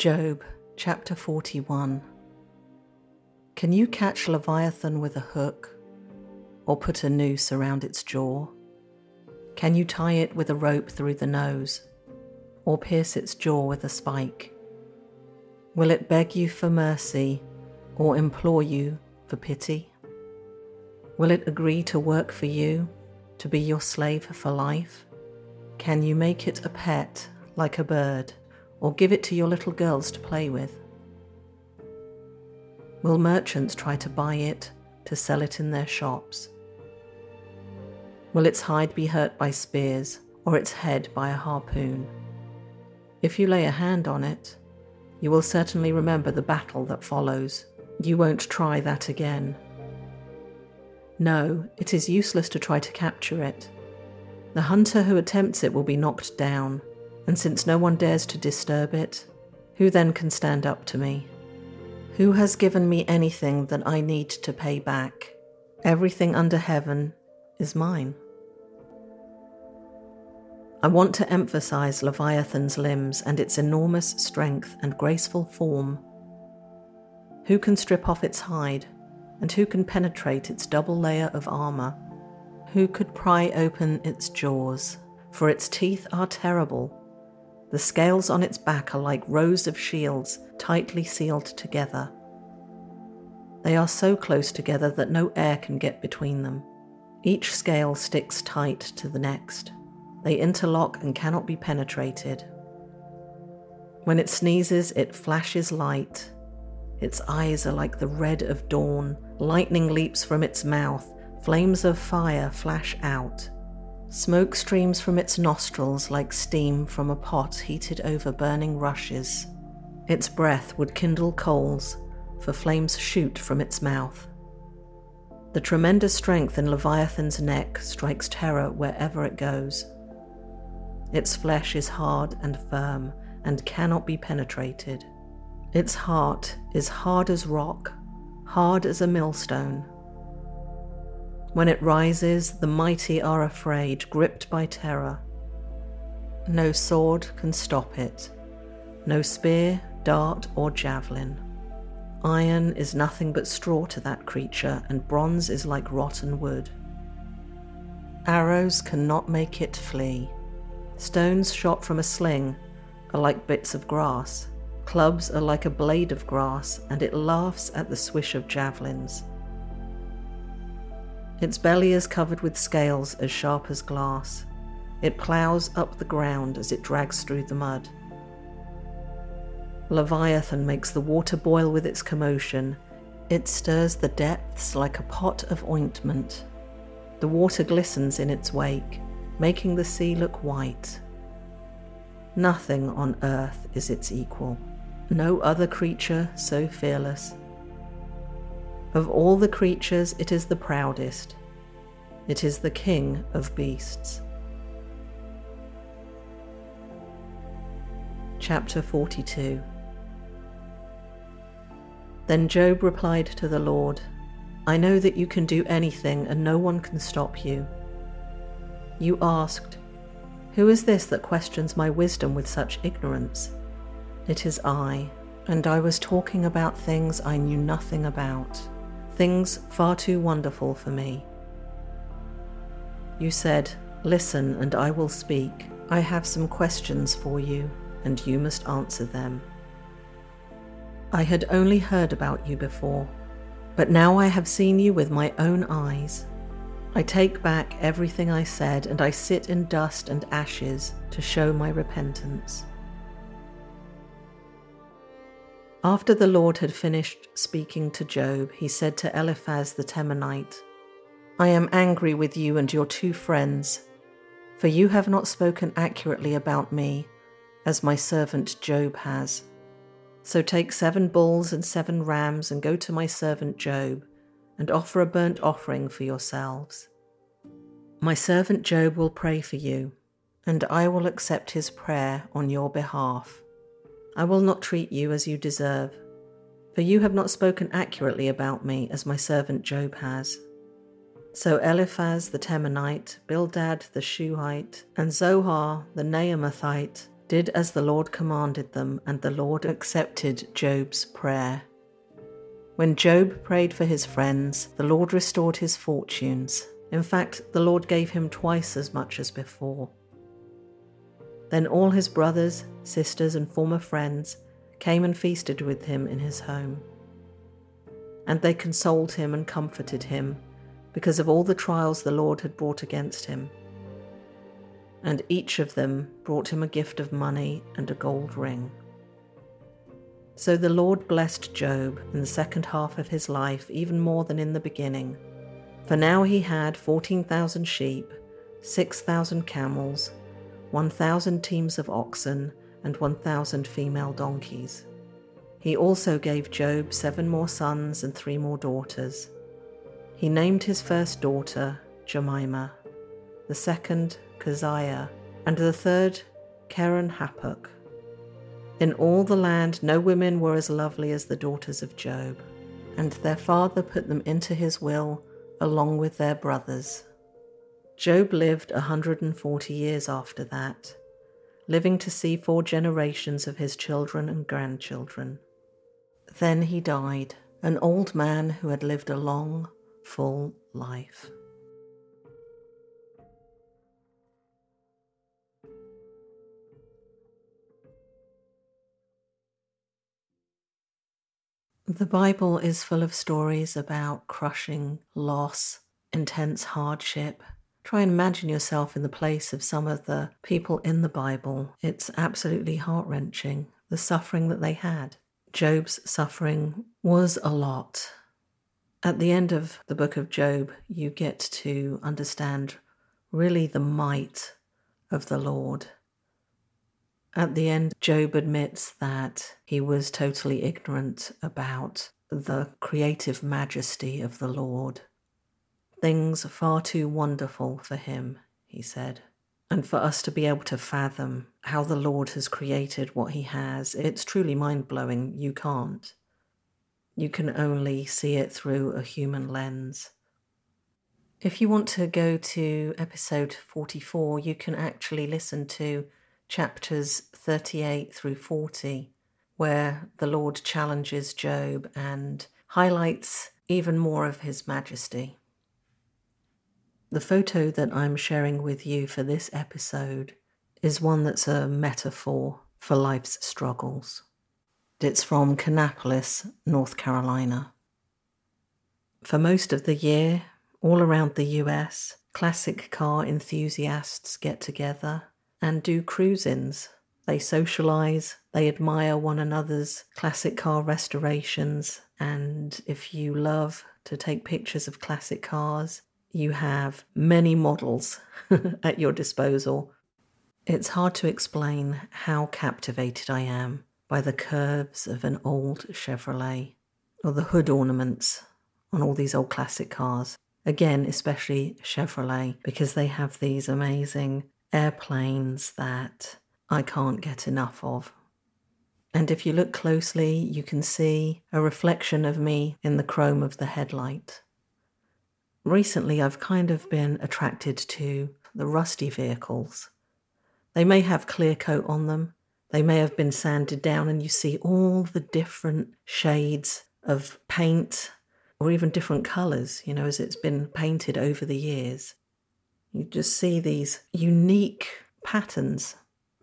Job chapter 41 Can you catch Leviathan with a hook or put a noose around its jaw? Can you tie it with a rope through the nose or pierce its jaw with a spike? Will it beg you for mercy or implore you for pity? Will it agree to work for you, to be your slave for life? Can you make it a pet like a bird? Or give it to your little girls to play with? Will merchants try to buy it to sell it in their shops? Will its hide be hurt by spears or its head by a harpoon? If you lay a hand on it, you will certainly remember the battle that follows. You won't try that again. No, it is useless to try to capture it. The hunter who attempts it will be knocked down and since no one dares to disturb it, who then can stand up to me? Who has given me anything that I need to pay back? Everything under heaven is mine. I want to emphasize Leviathan's limbs and its enormous strength and graceful form. Who can strip off its hide, and who can penetrate its double layer of armor? Who could pry open its jaws? For its teeth are terrible the scales on its back are like rows of shields tightly sealed together. They are so close together that no air can get between them. Each scale sticks tight to the next. They interlock and cannot be penetrated. When it sneezes, it flashes light. Its eyes are like the red of dawn. Lightning leaps from its mouth. Flames of fire flash out. Smoke streams from its nostrils like steam from a pot heated over burning rushes. Its breath would kindle coals, for flames shoot from its mouth. The tremendous strength in Leviathan's neck strikes terror wherever it goes. Its flesh is hard and firm and cannot be penetrated. Its heart is hard as rock, hard as a millstone. When it rises, the mighty are afraid, gripped by terror. No sword can stop it, no spear, dart, or javelin. Iron is nothing but straw to that creature, and bronze is like rotten wood. Arrows cannot make it flee. Stones shot from a sling are like bits of grass. Clubs are like a blade of grass, and it laughs at the swish of javelins. Its belly is covered with scales as sharp as glass. It ploughs up the ground as it drags through the mud. Leviathan makes the water boil with its commotion. It stirs the depths like a pot of ointment. The water glistens in its wake, making the sea look white. Nothing on earth is its equal, no other creature so fearless. Of all the creatures, it is the proudest. It is the king of beasts. Chapter 42 Then Job replied to the Lord, I know that you can do anything and no one can stop you. You asked, Who is this that questions my wisdom with such ignorance? It is I, and I was talking about things I knew nothing about things far too wonderful for me. You said, Listen, and I will speak. I have some questions for you, and you must answer them. I had only heard about you before, but now I have seen you with my own eyes. I take back everything I said, and I sit in dust and ashes to show my repentance. After the Lord had finished speaking to Job, he said to Eliphaz the Temanite, I am angry with you and your two friends, for you have not spoken accurately about me, as my servant Job has. So take seven bulls and seven rams and go to my servant Job, and offer a burnt offering for yourselves. My servant Job will pray for you, and I will accept his prayer on your behalf. I will not treat you as you deserve, for you have not spoken accurately about me as my servant Job has. So Eliphaz the Temanite, Bildad the Shuhite, and Zophar the Naamathite did as the Lord commanded them, and the Lord accepted Job's prayer. When Job prayed for his friends, the Lord restored his fortunes. In fact, the Lord gave him twice as much as before. Then all his brothers, sisters, and former friends came and feasted with him in his home. And they consoled him and comforted him because of all the trials the Lord had brought against him. And each of them brought him a gift of money and a gold ring. So the Lord blessed Job in the second half of his life even more than in the beginning. For now he had 14,000 sheep, 6,000 camels, 1,000 teams of oxen, and 1,000 female donkeys. He also gave Job seven more sons and three more daughters. He named his first daughter Jemima, the second Keziah, and the third Keren Happuch. In all the land, no women were as lovely as the daughters of Job, and their father put them into his will along with their brothers. Job lived a 140 years after that, living to see four generations of his children and grandchildren. Then he died, an old man who had lived a long, full life. The Bible is full of stories about crushing loss, intense hardship, Try and imagine yourself in the place of some of the people in the Bible. It's absolutely heart wrenching, the suffering that they had. Job's suffering was a lot. At the end of the book of Job, you get to understand really the might of the Lord. At the end, Job admits that he was totally ignorant about the creative majesty of the Lord. Things are far too wonderful for him, he said. And for us to be able to fathom how the Lord has created what he has, it's truly mind blowing. You can't. You can only see it through a human lens. If you want to go to episode 44, you can actually listen to chapters 38 through 40, where the Lord challenges Job and highlights even more of his majesty. The photo that I'm sharing with you for this episode is one that's a metaphor for life's struggles. It's from Kannapolis, North Carolina. For most of the year, all around the US, classic car enthusiasts get together and do cruise ins. They socialize, they admire one another's classic car restorations, and if you love to take pictures of classic cars, you have many models at your disposal. It's hard to explain how captivated I am by the curves of an old Chevrolet or the hood ornaments on all these old classic cars. Again, especially Chevrolet, because they have these amazing airplanes that I can't get enough of. And if you look closely, you can see a reflection of me in the chrome of the headlight recently I've kind of been attracted to the rusty vehicles. They may have clear coat on them, they may have been sanded down, and you see all the different shades of paint or even different colours, you know, as it's been painted over the years. You just see these unique patterns.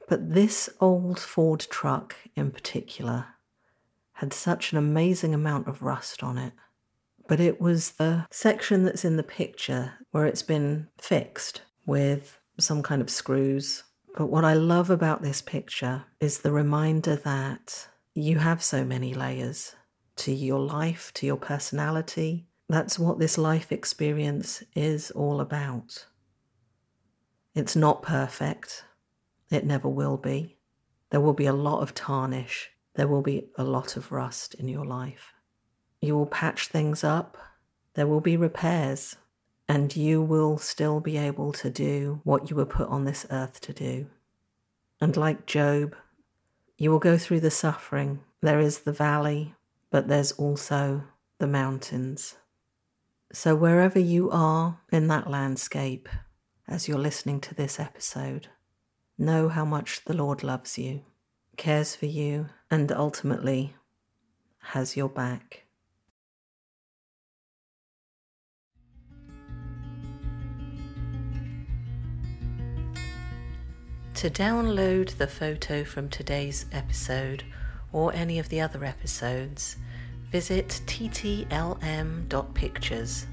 But this old Ford truck in particular had such an amazing amount of rust on it but it was the section that's in the picture where it's been fixed with some kind of screws. But what I love about this picture is the reminder that you have so many layers to your life, to your personality. That's what this life experience is all about. It's not perfect. It never will be. There will be a lot of tarnish. There will be a lot of rust in your life. You will patch things up, there will be repairs, and you will still be able to do what you were put on this earth to do. And like Job, you will go through the suffering. There is the valley, but there's also the mountains. So, wherever you are in that landscape as you're listening to this episode, know how much the Lord loves you, cares for you, and ultimately has your back. To download the photo from today's episode or any of the other episodes, visit ttlm.pictures.